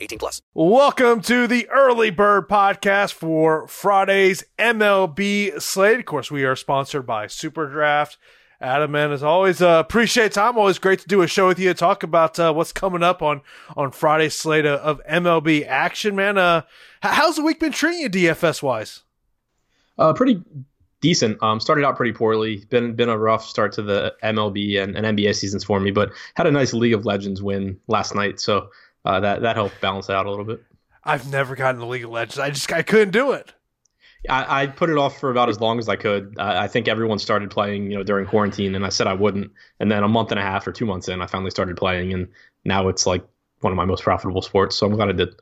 18 plus. Welcome to the Early Bird Podcast for Friday's MLB slate. Of course, we are sponsored by SuperDraft. Adam, man, as always, uh, appreciate time. Always great to do a show with you. Talk about uh, what's coming up on on Friday's slate of, of MLB action, man. Uh, how's the week been treating you, DFS wise? Uh, pretty decent. Um, started out pretty poorly. Been been a rough start to the MLB and, and NBA seasons for me, but had a nice League of Legends win last night, so uh, that that helped balance out a little bit. I've never gotten the League of Legends. I just I couldn't do it. I, I put it off for about as long as I could. I think everyone started playing, you know, during quarantine, and I said I wouldn't. And then a month and a half or two months in, I finally started playing, and now it's like one of my most profitable sports. So I'm glad I did.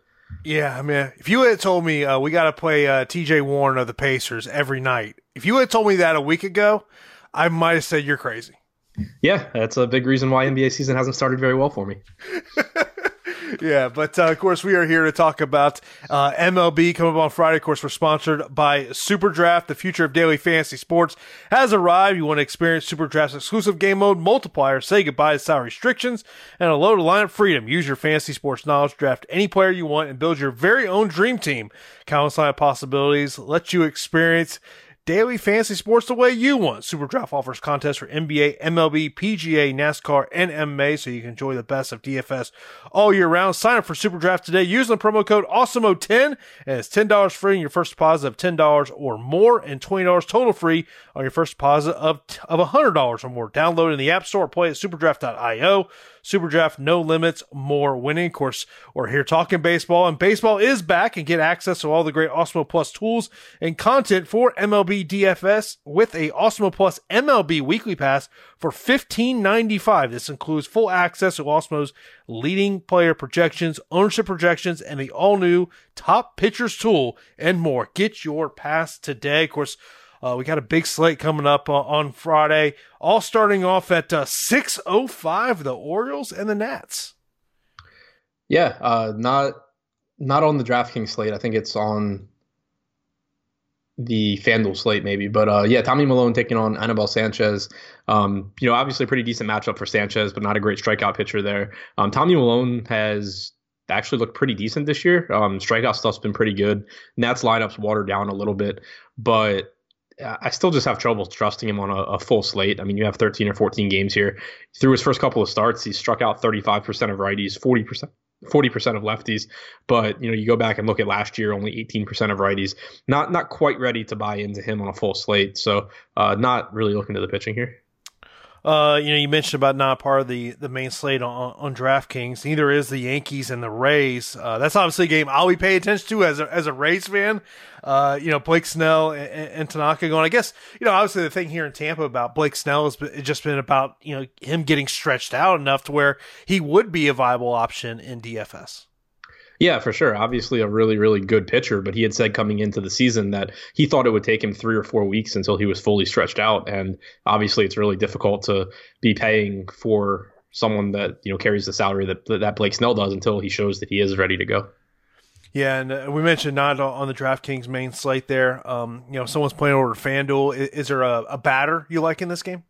Yeah, I mean, if you had told me uh, we got to play uh, T.J. Warren of the Pacers every night, if you had told me that a week ago, I might have said you're crazy. Yeah, that's a big reason why NBA season hasn't started very well for me. yeah, but uh, of course, we are here to talk about uh, MLB coming up on Friday. Of course, we're sponsored by Super Draft. The future of daily fantasy sports has arrived. You want to experience Super Draft's exclusive game mode multiplier, say goodbye to salary restrictions, and a load of lineup freedom. Use your fantasy sports knowledge, draft any player you want, and build your very own dream team. Countless lineup possibilities let you experience daily fantasy sports the way you want. Super Draft offers contests for NBA, MLB, PGA, NASCAR, and MMA, so you can enjoy the best of DFS all year round. Sign up for Super Draft today using the promo code AWESEMO10, and it's $10 free on your first deposit of $10 or more, and $20 total free on your first deposit of, of $100 or more. Download in the App Store, or play at superdraft.io. Super Draft, no limits, more winning. Of course, we're here talking baseball, and baseball is back and get access to all the great Awesemo Plus tools and content for MLB DFS with a Awesemo Plus MLB weekly pass for $15.95. This includes full access to Awesemo's leading player projections, ownership projections, and the all new top pitchers tool and more. Get your pass today. Of course, uh, we got a big slate coming up uh, on Friday, all starting off at uh, 6.05, the Orioles and the Nats. Yeah, uh, not not on the DraftKings slate. I think it's on the FanDuel slate maybe. But uh, yeah, Tommy Milone taking on Anibal Sanchez. Um, you know, obviously a pretty decent matchup for Sanchez, but not a great strikeout pitcher there. Um, Tommy Milone has actually looked pretty decent this year. Um, strikeout stuff's been pretty good. Nats lineups watered down a little bit, but I still just have trouble trusting him on a, a, full slate. I mean, you have 13 or 14 games here. Through his first couple of starts, he struck out 35% of righties, 40%. 40% of lefties, but you know, you go back and look at last year, only 18% of righties. Not not quite ready to buy into him on a full slate, so uh, not really looking to the pitching here. Uh, you know, you mentioned about not part of the, the main slate on, on DraftKings. Neither is the Yankees and the Rays. Uh, that's obviously a game I'll be paying attention to as a, as a Rays fan. Uh, you know, Blake Snell and, and, Tanaka going. I guess you know, obviously the thing here in Tampa about Blake Snell has been, just been about you know him getting stretched out enough to where he would be a viable option in DFS. Yeah, for sure. Obviously, a really, really good pitcher, but he had said coming into the season that he thought it would take him three or four weeks until he was fully stretched out. And obviously, it's really difficult to be paying for someone that you know carries the salary that that Blake Snell does until he shows that he is ready to go. Yeah, and uh, we mentioned not on the DraftKings main slate there. Um, you know, someone's playing over FanDuel. Is, is there a, a batter you like in this game?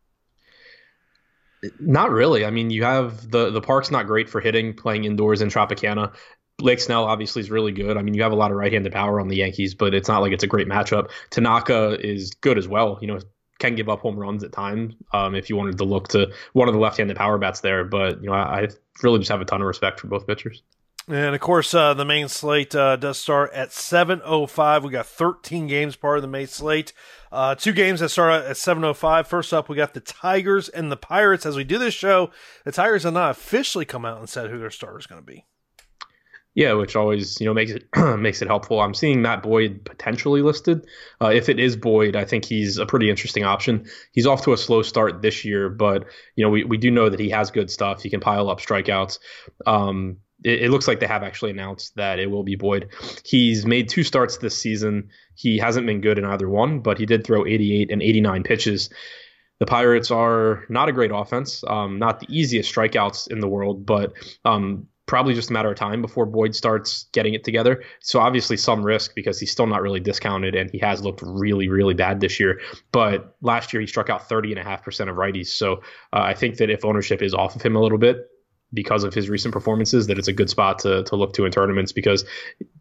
Not really. I mean, you have the the park's not great for hitting, playing indoors in Tropicana. Blake Snell obviously is really good. I mean, you have a lot of right-handed power on the Yankees, but it's not like it's a great matchup. Tanaka is good as well. You know, can give up home runs at times um, if you wanted to look to one of the left-handed power bats there. But you know, I, I really just have a ton of respect for both pitchers. And of course, uh, the main slate uh, does start at 7:05. We got 13 games part of the main slate. Uh, two games that start at 7:05. First up, we got the Tigers and the Pirates. As we do this show, the Tigers have not officially come out and said who their starter is going to be. Yeah, which always you know makes it makes it helpful. I'm seeing Matt Boyd potentially listed. Uh, if it is Boyd, I think he's a pretty interesting option. He's off to a slow start this year, but you know we, we do know that he has good stuff. He can pile up strikeouts. Um, it, it, looks like they have actually announced that it will be Boyd. He's made two starts this season. He hasn't been good in either one, but he did throw 88 and 89 pitches. The Pirates are not a great offense, um, not the easiest strikeouts in the world, but um, probably just a matter of time before Boyd starts getting it together. So obviously some risk because he's still not really discounted and he has looked really, really bad this year. But last year he struck out 30.5% of righties. So uh, I think that if ownership is off of him a little bit, because of his recent performances that it's a good spot to, to look to in tournaments because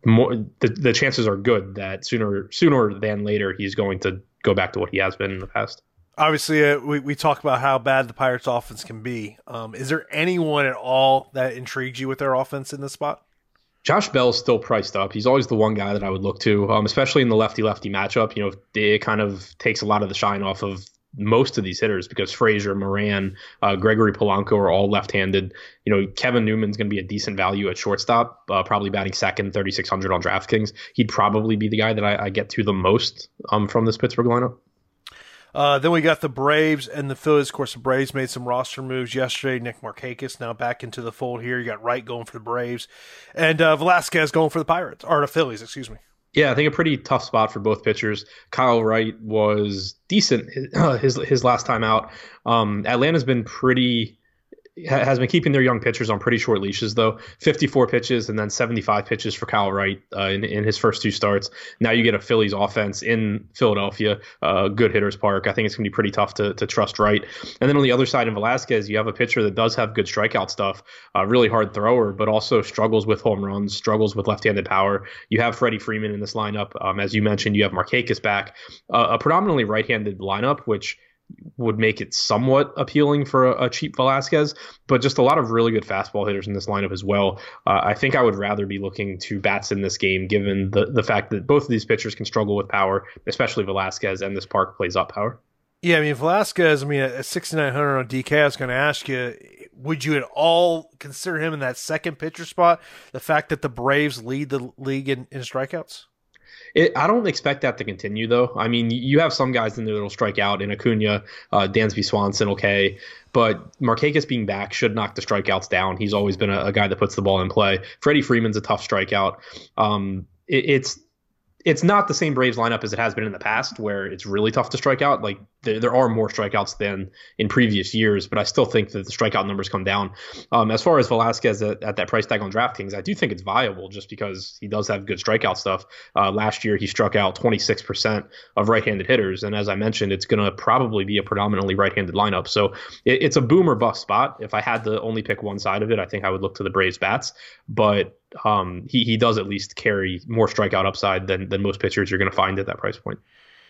more the, the chances are good that sooner sooner than later he's going to go back to what he has been in the past obviously uh, we, we talk about how bad the Pirates offense can be. Um, is there anyone at all that intrigues you with their offense in this spot? Josh Bell's still priced up. He's always the one guy that I would look to, um, especially in the lefty lefty matchup. You know, it kind of takes a lot of the shine off of most of these hitters because Frazier, Moran, uh, Gregory Polanco are all left-handed. You know, Kevin Newman's going to be a decent value at shortstop, uh, probably batting second, 3,600 on DraftKings. He'd probably be the guy that I, I get to the most um, from this Pittsburgh lineup. Uh, then we got the Braves and the Phillies. Of course, the Braves made some roster moves yesterday. Nick Markakis now back into the fold here. You got Wright going for the Braves, and uh, Velasquez going for the Pirates or the Phillies. Excuse me. Yeah, I think a pretty tough spot for both pitchers. Kyle Wright was decent his his last time out. Um, Atlanta's been pretty has been keeping their young pitchers on pretty short leashes, though. 54 pitches and then 75 pitches for Kyle Wright uh, in, in his first two starts. Now you get a Phillies offense in Philadelphia, uh, good hitters park. I think it's going to be pretty tough to, to trust Wright. And then on the other side in Velasquez, you have a pitcher that does have good strikeout stuff, uh, really hard thrower, but also struggles with home runs, struggles with left-handed power. You have Freddie Freeman in this lineup. Um, as you mentioned, you have Markakis back, uh, a predominantly right-handed lineup, which would make it somewhat appealing for a, a, cheap Velasquez, but just a lot of really good fastball hitters in this lineup as well. Uh, I think I would rather be looking to bats in this game, given the the fact that both of these pitchers can struggle with power, especially Velasquez, and this park plays up power. Yeah, I mean Velasquez. I mean at 6,900 on DK. I was going to ask you, would you at all consider him in that second pitcher spot? The fact that the Braves lead the league in, in strikeouts. It, I don't expect that to continue, though. I mean, you have some guys in there that'll strike out in Acuna, uh, Dansby Swanson, okay. But Markakis being back should knock the strikeouts down. He's always been a, a guy that puts the ball in play. Freddie Freeman's a tough strikeout. Um, it, it's it's not the same Braves lineup as it has been in the past, where it's really tough to strike out. Like there, there are more strikeouts than in previous years, but I still think that the strikeout numbers come down. Um, as far as Velasquez at, at, that price tag on DraftKings, I do think it's viable just because he does have good strikeout stuff. Uh, last year, he struck out 26% of right-handed hitters, and as I mentioned, it's going to probably be a predominantly right-handed lineup. So it, it's a boom or bust spot. If I had to only pick one side of it, I think I would look to the Braves bats, but um, he he does at least carry more strikeout upside than than most pitchers you're going to find at that price point.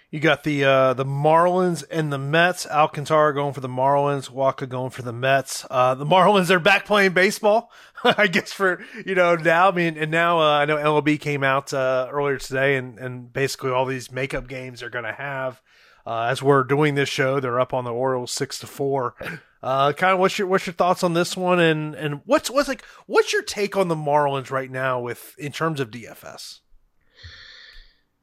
You got the uh, the Marlins and the Mets. Alcantara going for the Marlins. Wacha going for the Mets. Uh, the Marlins are back playing baseball. I guess for you know now. I mean, and now uh, I know MLB came out uh, earlier today, and and basically all these makeup games are going to have. Uh, as we're doing this show, they're up on the Orioles six to four. Uh, kind of what's your what's your thoughts on this one, and and what's what's like what's your take on the Marlins right now with in terms of DFS?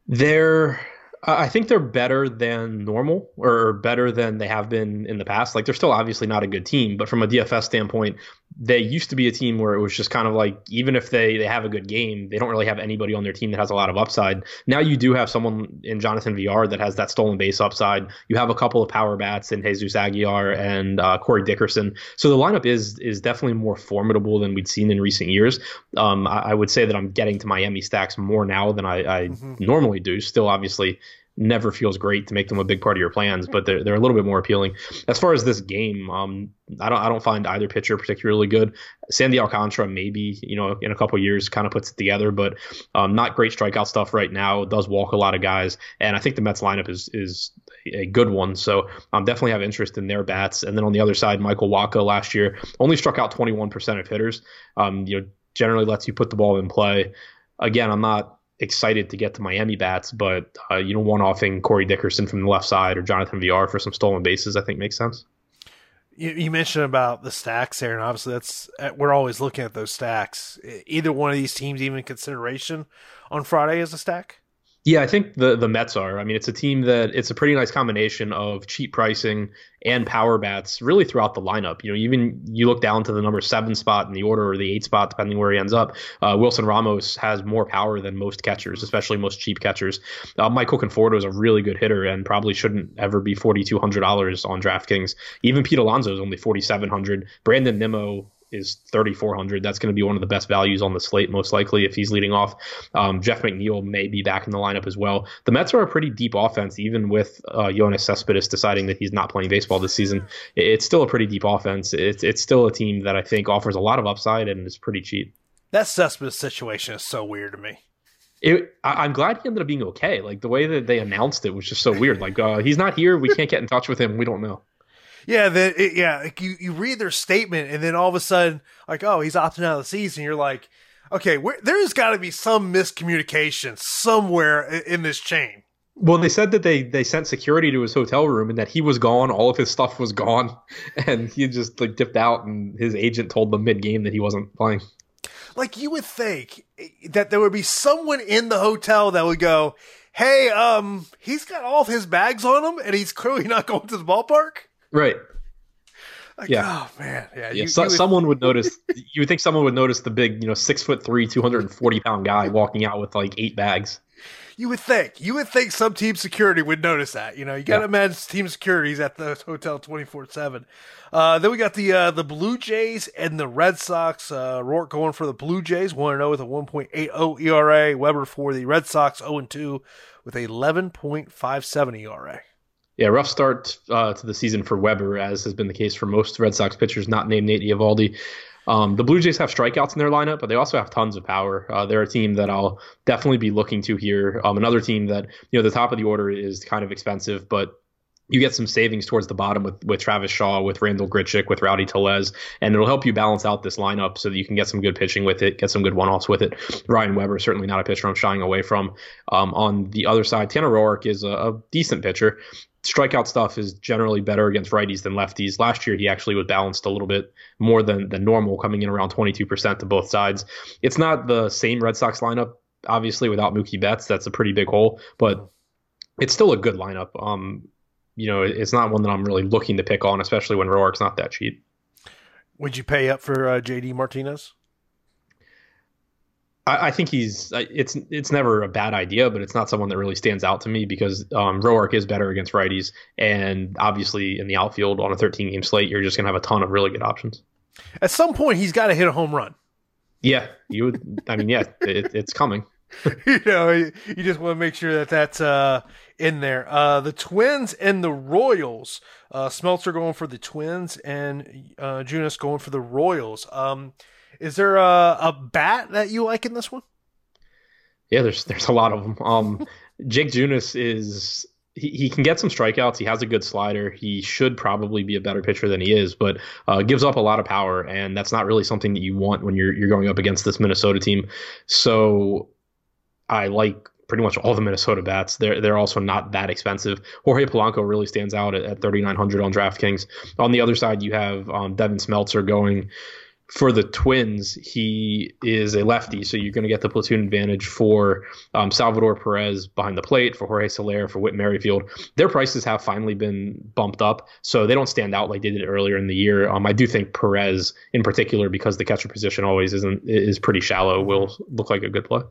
They're I think they're better than normal or better than they have been in the past. Like they're still obviously not a good team, but from a DFS standpoint, they used to be a team where it was just kind of like even if they they have a good game, they don't really have anybody on their team that has a lot of upside. Now you do have someone in Jonathan Villar that has that stolen base upside. You have a couple of power bats in Jesus Aguilar and uh, Corey Dickerson. So the lineup is is definitely more formidable than we'd seen in recent years. Um, I, I, would say that I'm getting to Miami stacks more now than I, I mm-hmm. normally do. Still, obviously never feels great to make them a big part of your plans, but they're, they're a little bit more appealing. As far as this game, um, I don't I don't find either pitcher particularly good. Sandy Alcantara maybe you know in a couple years kind of puts it together, but um, not great strikeout stuff right now. Does walk a lot of guys, and I think the Mets lineup is is a good one. So um, definitely have interest in their bats. And then on the other side, Michael Wacha last year only struck out 21% of hitters. Um, you know generally lets you put the ball in play. Again, I'm not excited to get to Miami bats, but uh, you know, one offing Corey Dickerson from the left side or Jonathan Villar for some stolen bases, I think makes sense. You, you mentioned about the stacks there, and obviously that's uh, we're always looking at those stacks. Either one of these teams even consideration on Friday as a stack? Yeah, I think the the Mets are. I mean, it's a team that it's a pretty nice combination of cheap pricing and power bats really throughout the lineup. You know, even you look down to the number seven spot in the order or the eight spot, depending where he ends up. Uh, Wilson Ramos has more power than most catchers, especially most cheap catchers. Uh, Michael Conforto is a really good hitter and probably shouldn't ever be forty two hundred dollars on DraftKings. Even Pete Alonso is only forty seven hundred. Brandon Nimmo is 3,400. That's going to be one of the best values on the slate, most likely, if he's leading off. Um, Jeff McNeil may be back in the lineup as well. The Mets are a pretty deep offense, even with uh, Yoenis Cespedes deciding that he's not playing baseball this season. It's still a pretty deep offense. It's, it's still a team that I think offers a lot of upside and is pretty cheap. That Cespedes situation is so weird to me. It, I, am glad he ended up being okay. Like the way that they announced it was just so weird. Like uh, he's not here. We can't get in touch with him. We don't know. Yeah, that yeah, like you you read their statement and then all of a sudden like oh he's opting out of the season. You're like, okay, there's got to be some miscommunication somewhere in this chain. Well, they said that they they sent security to his hotel room and that he was gone, all of his stuff was gone, and he just like dipped out, and his agent told them mid game that he wasn't playing. Like you would think that there would be someone in the hotel that would go, "Hey, um, he's got all of his bags on him, and he's clearly not going to the ballpark." Right. Like, yeah. Oh man. Yeah. yeah. You, so, you would... someone would notice. you would think someone would notice the big, you know, six foot three, two hundred and forty pound guy walking out with like eight bags. You would think. You would think some team security would notice that. You know, you got to yeah. imagine team security's at the hotel twenty four seven. Uh, then we got the uh, the Blue Jays and the Red Sox. Uh, Roark going for the Blue Jays, one zero oh with a one point eight zero ERA. Weber for the Red Sox, zero and two with a eleven point five seven ERA. Yeah, rough start uh, to the season for Weber, as has been the case for most Red Sox pitchers not named Nate Eovaldi. Um, the Blue Jays have strikeouts in their lineup, but they also have tons of power. Uh, they're a team that I'll definitely be looking to here. Um, another team that you know the top of the order is kind of expensive, but you get some savings towards the bottom with, with Travis Shaw, with Randall Grichuk, with Rowdy Tellez, and it'll help you balance out this lineup so that you can get some good pitching with it, get some good one offs with it. Ryan Weber, certainly not a pitcher I'm shying away from. Um, on the other side, Tanner Roark is a, a decent pitcher strikeout stuff is generally better against righties than lefties. Last year, he actually was balanced a little bit more than, than normal, coming in around 22% to both sides. It's not the same Red Sox lineup, obviously, without Mookie Betts. That's a pretty big hole, but it's still a good lineup. Um, you know, it's not one that I'm really looking to pick on, especially when Roark's not that cheap. Would you pay up for uh, JD Martinez? I, I, think he's it's it's never a bad idea, but it's not someone that really stands out to me because um, Roark is better against righties, and obviously in the outfield on a 13 game slate, you're just gonna have a ton of really good options. At some point, he's got to hit a home run. Yeah, you would. I mean, yeah, it, it's coming. you know, you, just want to make sure that that's uh, in there. Uh, the Twins and the Royals. Uh, Smeltzer going for the Twins and uh, Junis going for the Royals. Um, is there a, a bat that you like in this one? Yeah, there's there's a lot of them. Um, Jake Junis is he, he can get some strikeouts. He has a good slider. He should probably be a better pitcher than he is, but uh, gives up a lot of power, and that's not really something that you want when you're you're going up against this Minnesota team. So I like pretty much all the Minnesota bats. They're they're also not that expensive. Jorge Polanco really stands out at, at 3,900 on DraftKings. On the other side, you have um, Devin Smeltzer going for the Twins, he is a lefty, so you're going to get the platoon advantage for um, Salvador Perez behind the plate, for Jorge Soler, for Whit Merrifield. Their prices have finally been bumped up, so they don't stand out like they did earlier in the year. Um, I do think Perez, in particular, because the catcher position always isn't is pretty shallow, will look like a good play.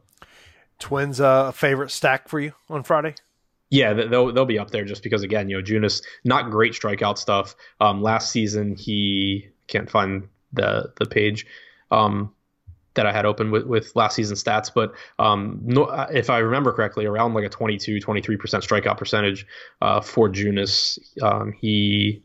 Twins, uh, a uh, favorite stack for you on Friday? Yeah, they'll they'll be up there just because again, you know, Junis not great strikeout stuff. Um, last season he can't find the the page um, that I had open with, with last season stats. But um, no, if I remember correctly, around like a 22, 23% strikeout percentage uh, for Junis. Um, he,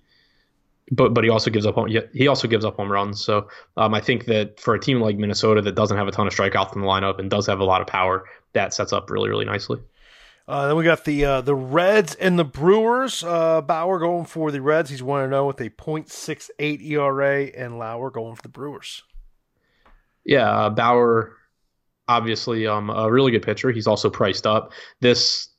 but but he also gives up on he also gives up home runs. So um, I think that for a team like Minnesota that doesn't have a ton of strikeouts in the lineup and does have a lot of power, that sets up really really nicely. Uh, then we got the uh, the Reds and the Brewers. Uh, Bauer going for the Reds. He's one to know with a .68 ERA, and Lauer going for the Brewers. Yeah, uh, Bauer, obviously, um, a really good pitcher. He's also priced up. This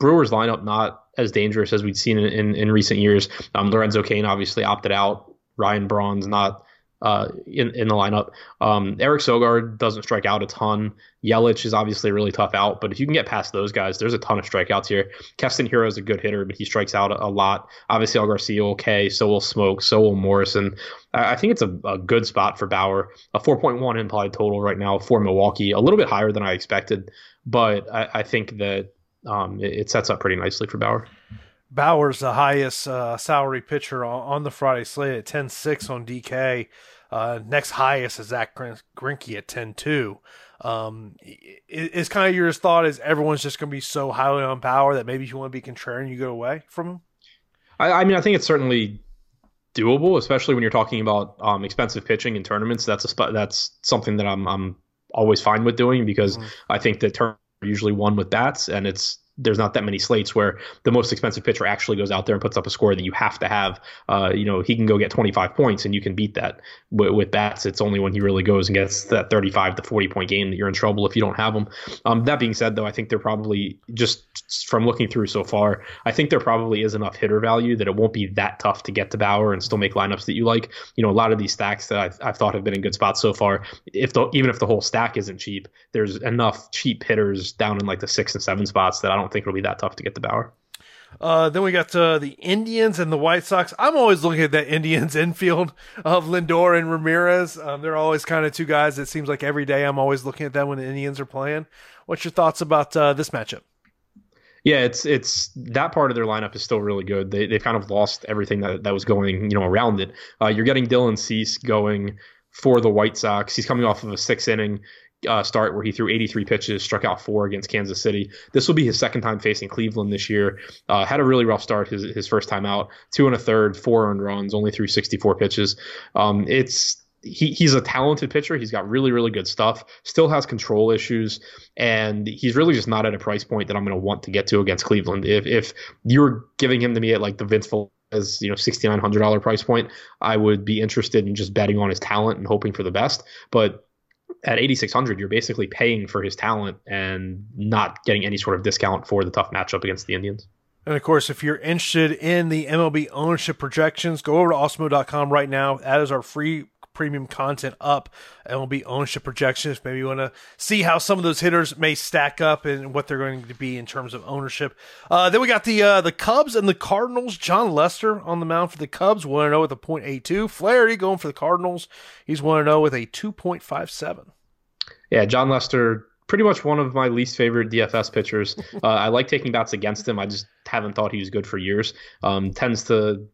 Brewers lineup not as dangerous as we'd seen in, in, in recent years. Um, Lorenzo Cain obviously opted out. Ryan Braun's not uh, in in the lineup. Um, Eric Sogard doesn't strike out a ton. Yelich is obviously a really tough out, but if you can get past those guys, there's a ton of strikeouts here. Keston Hiura is a good hitter, but he strikes out a, a lot. Obviously, El Garcia okay, so will Smoak, so will Morrison. I, I think it's a, a, good spot for Bauer. A 4.1 implied total right now for Milwaukee, a little bit higher than I expected, but I, I think that um, it, it sets up pretty nicely for Bauer. Bauer's the highest uh, salary pitcher on, on, the Friday slate at 10 6 on DK. Uh, next highest is Zack Greinke at 10 2. Um, is kind of your thought is everyone's just going to be so highly on Bauer that maybe if you want to be contrarian, you go away from him? I, I mean, I think it's certainly doable, especially when you're talking about um, expensive pitching in tournaments. That's a that's something that I'm I'm always fine with doing because mm-hmm. I think the turn usually won with bats, and it's there's not that many slates where the most expensive pitcher actually goes out there and puts up a score that you have to have. Uh, you know, he can go get 25 points and you can beat that. With, with, bats, it's only when he really goes and gets that 35 to 40 point game that you're in trouble if you don't have him. Um, that being said, though, I think they're probably just from looking through so far, I think there probably is enough hitter value that it won't be that tough to get to Bauer and still make lineups that you like. You know, a lot of these stacks that I've, I've thought have been in good spots so far, if the, even if the whole stack isn't cheap, there's enough cheap hitters down in like the six and seven spots that I don't think it'll be that tough to get to Bauer. Uh, then we got uh, the Indians and the White Sox. I'm always looking at that Indians infield of Lindor and Ramirez. Um, they're always kind of two guys. It seems like every day I'm always looking at them when the Indians are playing. What's your thoughts about uh, this matchup? Yeah, it's it's that part of their lineup is still really good. They they've kind of lost everything that, that was going you know around it. Uh, you're getting Dylan Cease going for the White Sox. He's coming off of a six inning uh, start where he threw 83 pitches, struck out four against Kansas City. This will be his second time facing Cleveland this year. Uh, had a really rough start his his first time out, two and a third, four earned runs, only threw 64 pitches. Um, it's he, he's a talented pitcher. He's got really, really good stuff. Still has control issues, and he's really just not at a price point that I'm going to want to get to against Cleveland. If if you're giving him to me at like the Vince as you know sixty nine hundred dollar price point, I would be interested in just betting on his talent and hoping for the best. But at 8600 you're basically paying for his talent and not getting any sort of discount for the tough matchup against the Indians. And of course, if you're interested in the MLB ownership projections, go over to awesemo.com right now. That is our free premium content up and will be ownership projections. Maybe you want to see how some of those hitters may stack up and what they're going to be in terms of ownership. Uh, then we got the uh, the Cubs and the Cardinals. Jon Lester on the mound for the Cubs, 1 0 with a .82. Flaherty going for the Cardinals. He's 1 0 with a 2.57. Yeah, Jon Lester pretty much one of my least favorite DFS pitchers. Uh, I like taking bats against him. I just haven't thought he was good for years. Um, tends to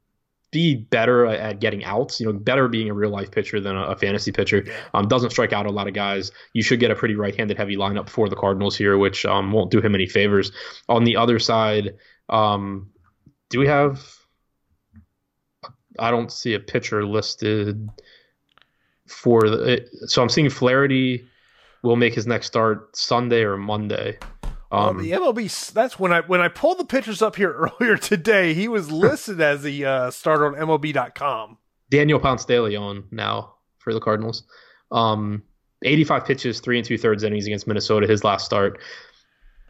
be better at getting outs. You know, better being a real life pitcher than a, a fantasy pitcher. Um, doesn't strike out a lot of guys. You should get a pretty right handed heavy lineup for the Cardinals here, which um, won't do him any favors. On the other side, um, do we have? I don't see a pitcher listed for the. So I'm seeing Flaherty will make his next start Sunday or Monday. Um, the MLB. That's when I when I pulled the pictures up here earlier today. He was listed as the uh, starter on MLB.com. Daniel Ponce de Leon now for the Cardinals. Um, 85 pitches, three and two thirds innings against Minnesota. His last start.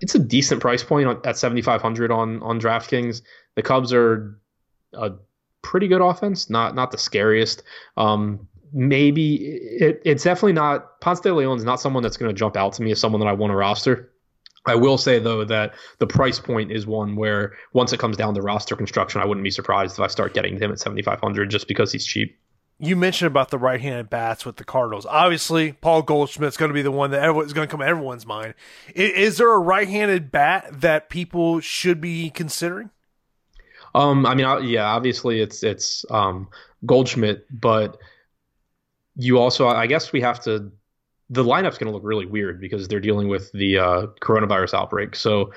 It's a decent price point at 7,500 on on DraftKings. The Cubs are a pretty good offense, not not the scariest. Um, maybe it, it's definitely not Ponce de Leon is not someone that's going to jump out to me as someone that I want to roster. I will say though that the price point is one where once it comes down to roster construction, I wouldn't be surprised if I start getting him at 7500 just because he's cheap. You mentioned about the right-handed bats with the Cardinals. Obviously, Paul Goldschmidt's going to be the one that is going to come to everyone's mind. Is, is there a right-handed bat that people should be considering? Um, I mean, yeah, obviously it's it's um, Goldschmidt, but you also, I guess, we have to the lineup's going to look really weird because they're dealing with the uh, coronavirus outbreak. So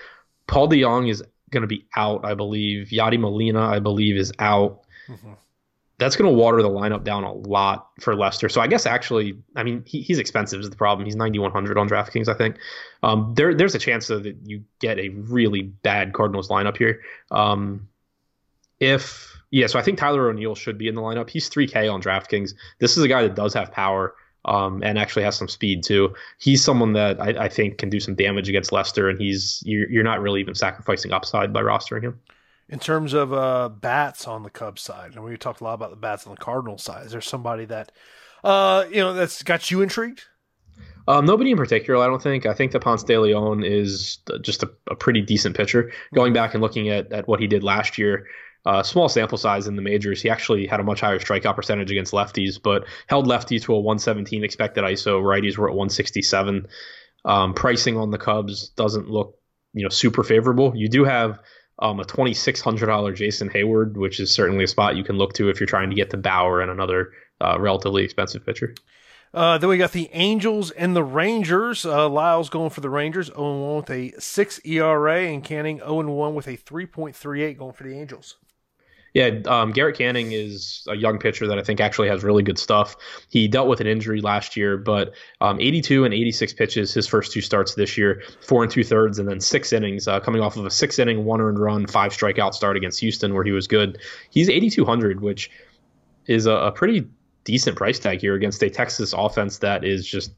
Paul DeJong is going to be out, I believe. Yadi Molina, I believe, is out. Mm-hmm. That's going to water the lineup down a lot for Lester. So I guess actually, I mean, he, he's expensive is the problem. He's 9100 on DraftKings, I think. Um, there, there's a chance though, that you get a really bad Cardinals lineup here. Um, if yeah, so I think Tyler O'Neill should be in the lineup. He's 3K on DraftKings. This is a guy that does have power. Um, and actually has some speed too. He's someone that I, I think can do some damage against Lester, and he's you're, you're not really even sacrificing upside by rostering him. In terms of uh, bats on the Cubs side, and we talked a lot about the bats on the Cardinals side. Is there somebody that uh, you know that's got you intrigued? Um, nobody in particular, I don't think. I think that Ponce de Leon is just a, a, pretty decent pitcher. Going back and looking at, at what he did last year, uh, small sample size in the majors, he actually had a much higher strikeout percentage against lefties, but held lefties to a 117 expected ISO. Righties were at 167. Um, pricing on the Cubs doesn't look, you know, super favorable. You do have um, a $2,600 Jason Heyward, which is certainly a spot you can look to if you're trying to get to Bauer and another uh, relatively expensive pitcher. Uh, then we got the Angels and the Rangers. Uh, Lyles going for the Rangers, 0 1 with a 6 ERA, and Canning 0 1 with a 3.38 going for the Angels. Yeah, um, Garrett Canning is a young pitcher that I think actually has really good stuff. He dealt with an injury last year, but um, 82 and 86 pitches his first two starts this year, four and two thirds, and then six innings, uh, coming off of a six inning, one earned run, five strikeout start against Houston where he was good. He's 8,200, which is a, a pretty decent price tag here against a Texas offense that is just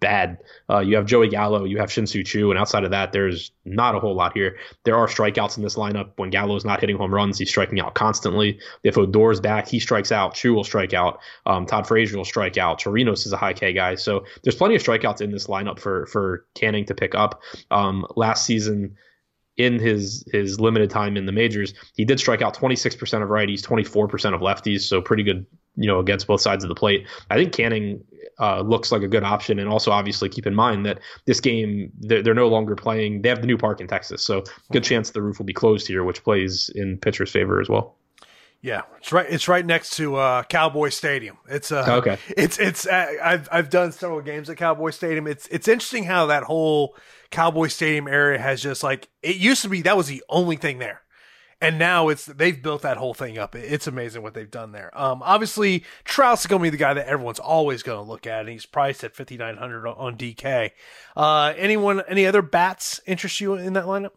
bad. Uh, you have Joey Gallo, you have Shin-Soo Choo, and outside of that, there's not a whole lot here. There are strikeouts in this lineup. When Gallo's not hitting home runs, he's striking out constantly. If Odor's back, he strikes out. Choo will strike out. Um, Todd Frazier will strike out. Torinos is a high K guy. So there's plenty of strikeouts in this lineup for for Canning to pick up. Um, last season, in his his limited time in the majors, he did strike out 26% of righties, 24% of lefties, so pretty good, you know, against both sides of the plate. I think Canning uh, looks like a good option, and also obviously keep in mind that this game they're, they're, no longer playing. They have the new park in Texas, so good chance the roof will be closed here, which plays in pitcher's favor as well. Yeah, it's right. It's right next to uh, Cowboy Stadium. It's uh, okay. It's it's. Uh, I've I've done several games at Cowboy Stadium. It's it's interesting how that whole Cowboy Stadium area has just like it used to be. That was the only thing there, and now it's they've built that whole thing up. It's amazing what they've done there. Um, obviously Trout's going to be the guy that everyone's always going to look at, and he's priced at fifty nine hundred on DK. Uh, anyone, any other bats interest you in that lineup?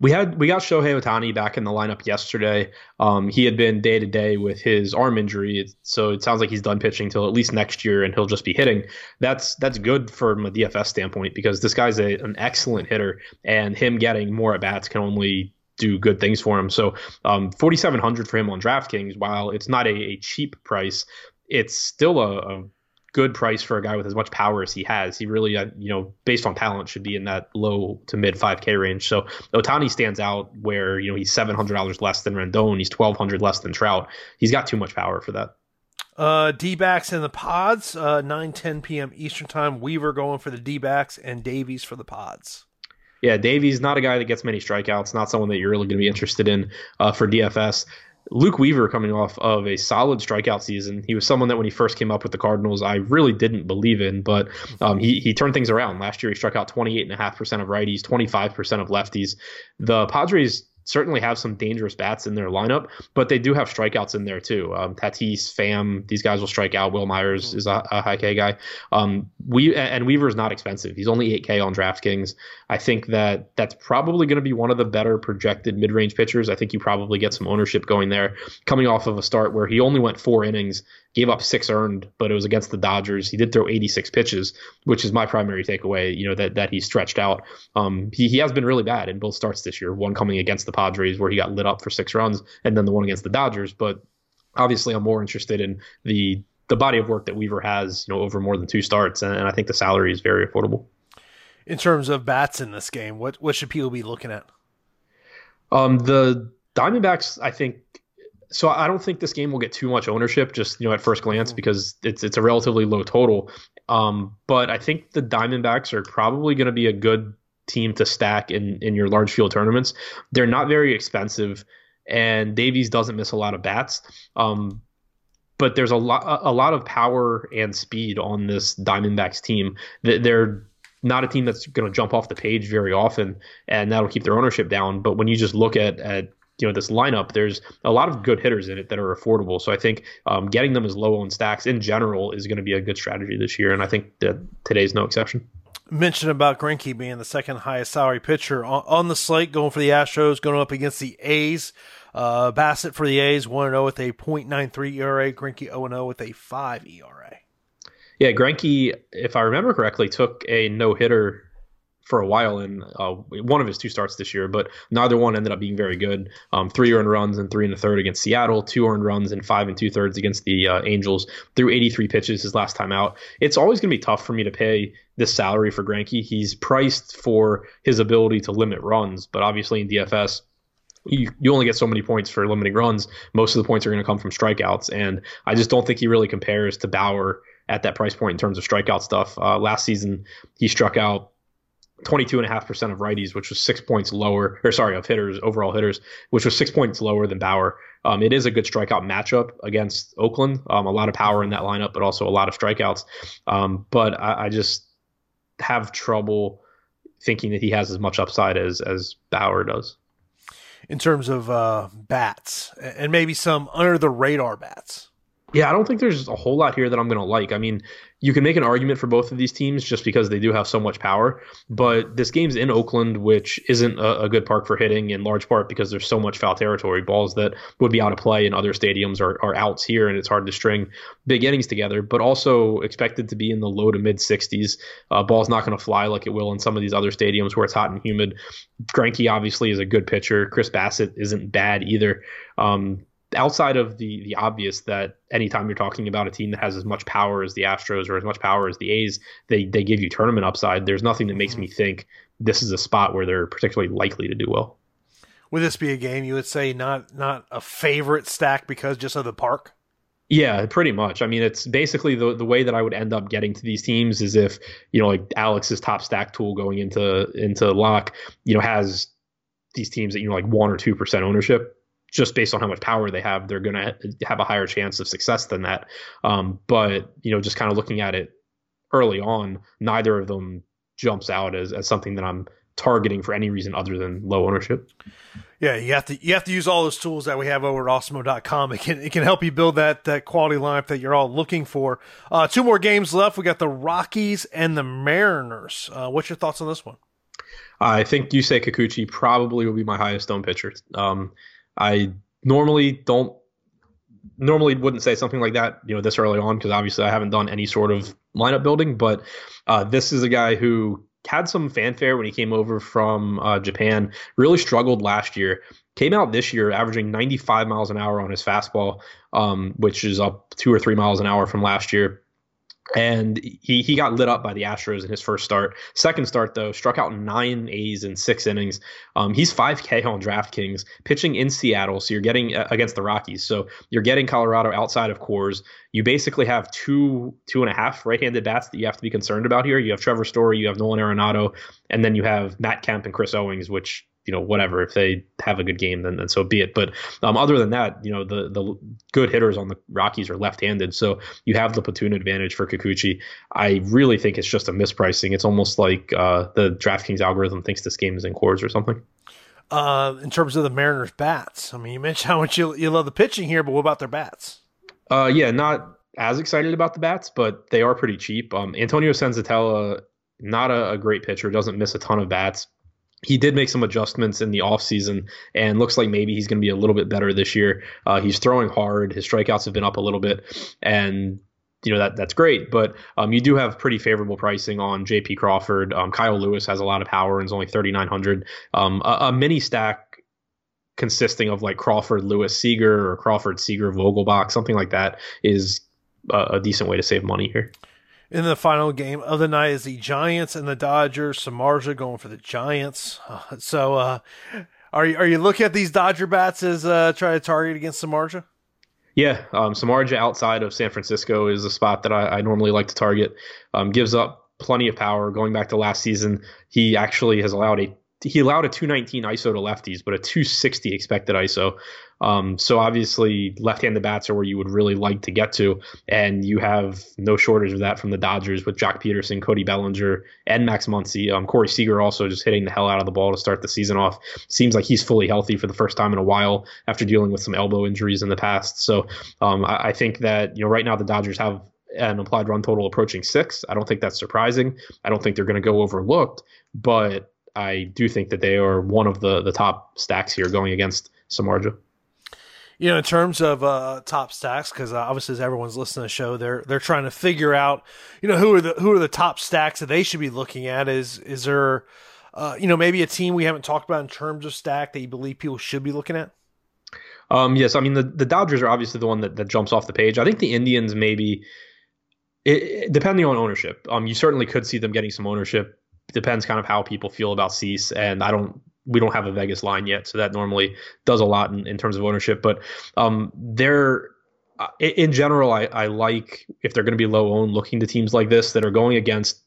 We had we got Shohei Ohtani back in the lineup yesterday. Um, he had been day to day with his arm injury, so it sounds like he's done pitching till at least next year, and he'll just be hitting. That's that's good from a DFS standpoint because this guy's a, an excellent hitter, and him getting more at bats can only do good things for him. So um, 4,700 for him on DraftKings, while it's not a, a cheap price, it's still a, a good price for a guy with as much power as he has. He really, uh, you know, based on talent, should be in that low to mid 5K range. So Ohtani stands out where you know he's seven hundred dollars less than Rendon, he's twelve hundred less than Trout. He's got too much power for that. Uh, D backs in the pods, uh, 9 10 p.m. Eastern time. Weaver going for the D backs and Davies for the pods. Yeah, Davies not a guy that gets many strikeouts. Not someone that you're really going to be interested in uh, for DFS. Luke Weaver coming off of a solid strikeout season. He was someone that when he first came up with the Cardinals, I really didn't believe in, but um, he, he turned things around. Last year, he struck out 28.5% of righties, 25% of lefties. The Padres certainly have some dangerous bats in their lineup, but they do have strikeouts in there too. Um, Tatis, Pham, these guys will strike out. Wil Myers is a, a high K guy. Um, we and Weaver is not expensive. He's only 8K on DraftKings. I think that that's probably going to be one of the better projected mid-range pitchers. I think you probably get some ownership going there, coming off of a start where he only went four innings gave up six earned, but it was against the Dodgers. He did throw 86 pitches, which is my primary takeaway. You know that that he stretched out. Um, he he has been really bad in both starts this year. One coming against the Padres where he got lit up for six runs, and then the one against the Dodgers. But obviously, I'm more interested in the the body of work that Weaver has, you know, over more than two starts, and, and I think the salary is very affordable. In terms of bats in this game, what what should people be looking at? Um, the Diamondbacks, I think, so I don't think this game will get too much ownership, just you know at first glance, because it's it's a relatively low total. Um, but I think the Diamondbacks are probably going to be a good team to stack in in your large field tournaments. They're not very expensive, and Davies doesn't miss a lot of bats. Um, but there's a lot a lot of power and speed on this Diamondbacks team. They're not a team that's going to jump off the page very often, and that'll keep their ownership down. But when you just look at at you know this lineup, there's a lot of good hitters in it that are affordable. So I think um, getting them as low on stacks in general is going to be a good strategy this year, and I think that today's no exception. Mention about Greinke being the second highest salary pitcher on, on, the slate, going for the Astros, going up against the A's. Uh, Bassitt for the A's, 1 0 with a .93 ERA. Greinke 0 0 with a 5 ERA. Yeah, Greinke, if I remember correctly, took a no hitter for a while in uh, one of his two starts this year, but neither one ended up being very good. Um, three earned runs and three and a third against Seattle, two earned runs and five and two thirds against the uh, Angels. Threw 83 pitches his last time out. It's always going to be tough for me to pay this salary for Greinke. He's priced for his ability to limit runs, but obviously in DFS. You, you only get so many points for limiting runs. Most of the points are going to come from strikeouts, and I just don't think he really compares to Bauer at that price point in terms of strikeout stuff. Uh, last season, he struck out 22.5% of righties, which was six points lower, or sorry, of hitters, overall hitters, which was six points lower than Bauer. Um, it is a good strikeout matchup against Oakland. Um, a lot of power in that lineup, but also a lot of strikeouts. Um, but I, I, just have trouble thinking that he has as much upside as, as Bauer does. In terms of uh, bats and maybe some under the radar bats. Yeah, I don't think there's a whole lot here that I'm going to like. I mean, you can make an argument for both of these teams just because they do have so much power. But this game's in Oakland, which isn't a, a, good park for hitting in large part because there's so much foul territory. Balls that would be out of play in other stadiums are, are outs here, and it's hard to string big innings together. But also expected to be in the low to mid 60s. Uh, ball's not going to fly like it will in some of these other stadiums where it's hot and humid. Greinke obviously is a good pitcher. Chris Bassitt isn't bad either. Um, outside of the the obvious that anytime you're talking about a team that has as much power as the Astros or as much power as the A's, they they give you tournament upside. There's nothing that makes mm-hmm. me think this is a spot where they're particularly likely to do well. Would this be a game you would say not not a favorite stack because just of the park? Yeah, pretty much. I mean, it's basically the the way that I would end up getting to these teams is if you know, like Alex's top stack tool going into into lock, you know, has these teams that you know like one or two percent ownership just based on how much power they have, they're going to have a higher chance of success than that. Um, but you know, just kind of looking at it early on, neither of them jumps out as, as something that I'm targeting for any reason other than low ownership. Yeah, you have to you have to use all those tools that we have over at Awesemo.com. It can it can help you build that that quality lineup that you're all looking for. Uh, two more games left. We got the Rockies and the Mariners. Uh, what's your thoughts on this one? I think Yusei Kikuchi probably will be my highest owned pitcher. Um, I normally don't normally wouldn't say something like that, you know, this early on because obviously I haven't done any sort of lineup building. But uh, this is a guy who had some fanfare when he came over from uh, Japan. Really struggled last year. Came out this year averaging 95 miles an hour on his fastball, um, which is up two or three miles an hour from last year and he he got lit up by the Astros in his first start. Second start though, struck out nine A's in six innings. Um, he's 5K on DraftKings, pitching in Seattle, so you're getting uh, against the Rockies. So you're getting Colorado outside of Coors. You basically have two two and a half right-handed bats that you have to be concerned about here. You have Trevor Story, you have Nolan Arenado, and then you have Matt Kemp and Chris Owings, which you know whatever if they have a good game then, then so be it. But um, other than that you know the the good hitters on the Rockies are left-handed. So you have the platoon advantage for Kikuchi. I really think it's just a mispricing. It's almost like uh, the DraftKings algorithm thinks this game is in Coors or something. Uh, in terms of the Mariners bats I mean you mentioned how much you, you love the pitching here but what about their bats? Uh, yeah not as excited about the bats but they are pretty cheap. Um, Antonio Senzatela not a, a great pitcher doesn't miss a ton of bats he did make some adjustments in the offseason and looks like maybe he's going to be a little bit better this year. Uh, he's throwing hard. His strikeouts have been up a little bit. And you know that that's great, but um, you do have pretty favorable pricing on J.P. Crawford. Um, Kyle Lewis has a lot of power and is only thirty nine hundred. Um, a, a, mini stack consisting of like Crawford, Lewis, Seager, or Crawford, Seager, Vogelbach, something like that is a, a decent way to save money here in the final game of the night is the Giants and the Dodgers. Samardzija going for the Giants. So, uh, are you are you looking at these Dodger bats as uh, try to target against Samardzija? Yeah, um, Samardzija outside of San Francisco is a spot that I, I normally like to target. Um, gives up plenty of power. Going back to last season, he actually has allowed a he allowed a 219 ISO to lefties, but a 260 expected ISO. Um, so obviously, left-handed bats are where you would really like to get to, and you have no shortage of that from the Dodgers with Joc Pederson, Cody Bellinger, and Max Muncy. Um, Corey Seager also just hitting the hell out of the ball to start the season off. Seems like he's fully healthy for the first time in a while after dealing with some elbow injuries in the past. So um, I, I think that you know right now the Dodgers have an implied run total approaching six. I don't think that's surprising. I don't think they're going to go overlooked, but I do think that they are one of the the top stacks here going against Samardzija. you know, in terms of uh, top stacks, because uh, obviously, as everyone's listening to the show, they're they're trying to figure out, you know, who are the who are the top stacks that they should be looking at. Is is there, uh, you know, maybe a team we haven't talked about in terms of stack that you believe people should be looking at? Um, yes, I mean the the Dodgers are obviously the one that, that jumps off the page. I think the Indians maybe, it, depending on ownership, um, you certainly could see them getting some ownership. Depends kind of how people feel about Cease, and I don't we don't have a Vegas line yet, so that normally does a lot in, in terms of ownership. But um, they're uh, in general, I, I like if they're going to be low owned, looking to teams like this that are going against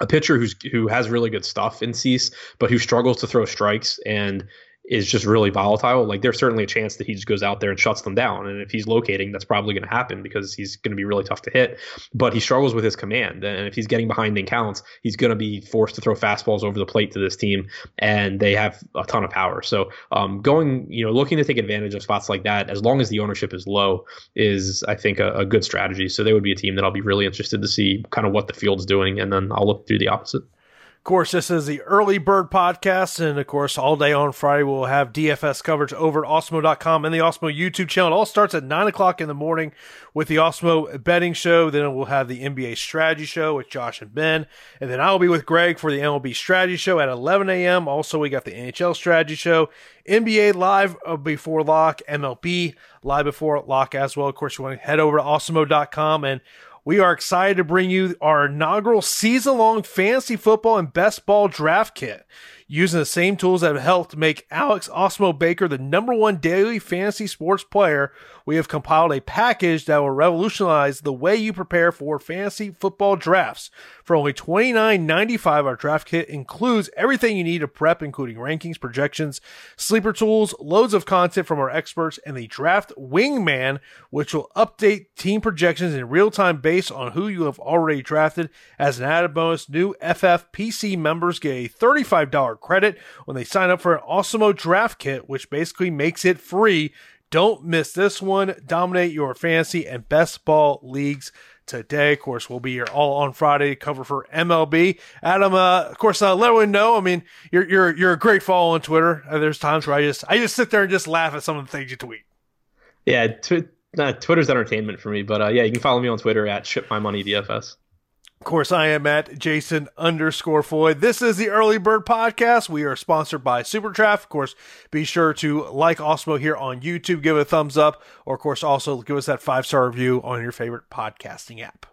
a pitcher who's who has really good stuff in Cease, but who struggles to throw strikes and is just really volatile, like there's certainly a chance that he just goes out there and shuts them down. And if he's locating, that's probably going to happen because he's going to be really tough to hit. But he struggles with his command, and if he's getting behind in counts, he's going to be forced to throw fastballs over the plate to this team, and they have a ton of power. So um, going, you know, looking to take advantage of spots like that, as long as the ownership is low, is I think a, a good strategy. So they would be a team that I'll be really interested to see kind of what the field's doing, and then I'll look through the opposite. Of course, this is the Early Bird Podcast, and of course, all day on Friday, we'll have DFS coverage over at Awesemo.com and the Awesemo YouTube channel. It all starts at 9 o'clock in the morning with the Awesemo Betting Show. Then we'll have the NBA Strategy Show with Josh and Ben. And then I'll be with Greg for the MLB Strategy Show at 11 a.m. Also, we got the NHL Strategy Show, NBA Live before lock, MLB Live before lock as well. Of course, you want to head over to Awesemo.com and we are excited to bring you our inaugural season long fantasy football and best ball draft kit. Using the same tools that have helped make Alex Awesemo Baker the number one daily fantasy sports player, we have compiled a package that will revolutionize the way you prepare for fantasy football drafts. For only $29.95, our draft kit includes everything you need to prep, including rankings, projections, sleeper tools, loads of content from our experts, and the draft wingman, which will update team projections in real time based on who you have already drafted. As an added bonus, new FFPC members get a $35 credit when they sign up for an Awesemo draft kit, which basically makes it free don't miss this one. Dominate your fantasy and best ball leagues today. Of course, we'll be here all on Friday cover for MLB. Adam, uh, of course, uh, let everyone know. I mean, you're you're you're a great follow on Twitter. Uh, there's times where I just I just sit there and just laugh at some of the things you tweet. Yeah, tw- uh, Twitter's entertainment for me, but uh, yeah, you can follow me on Twitter at Ship My Money DFS. Of course, I am at Jason underscore Floyd. This is the Early Bird Podcast. We are sponsored by SuperDraft. Of course, be sure to like Awesemo here on YouTube, give it a thumbs up, or of course, also give us that five star review on your favorite podcasting app.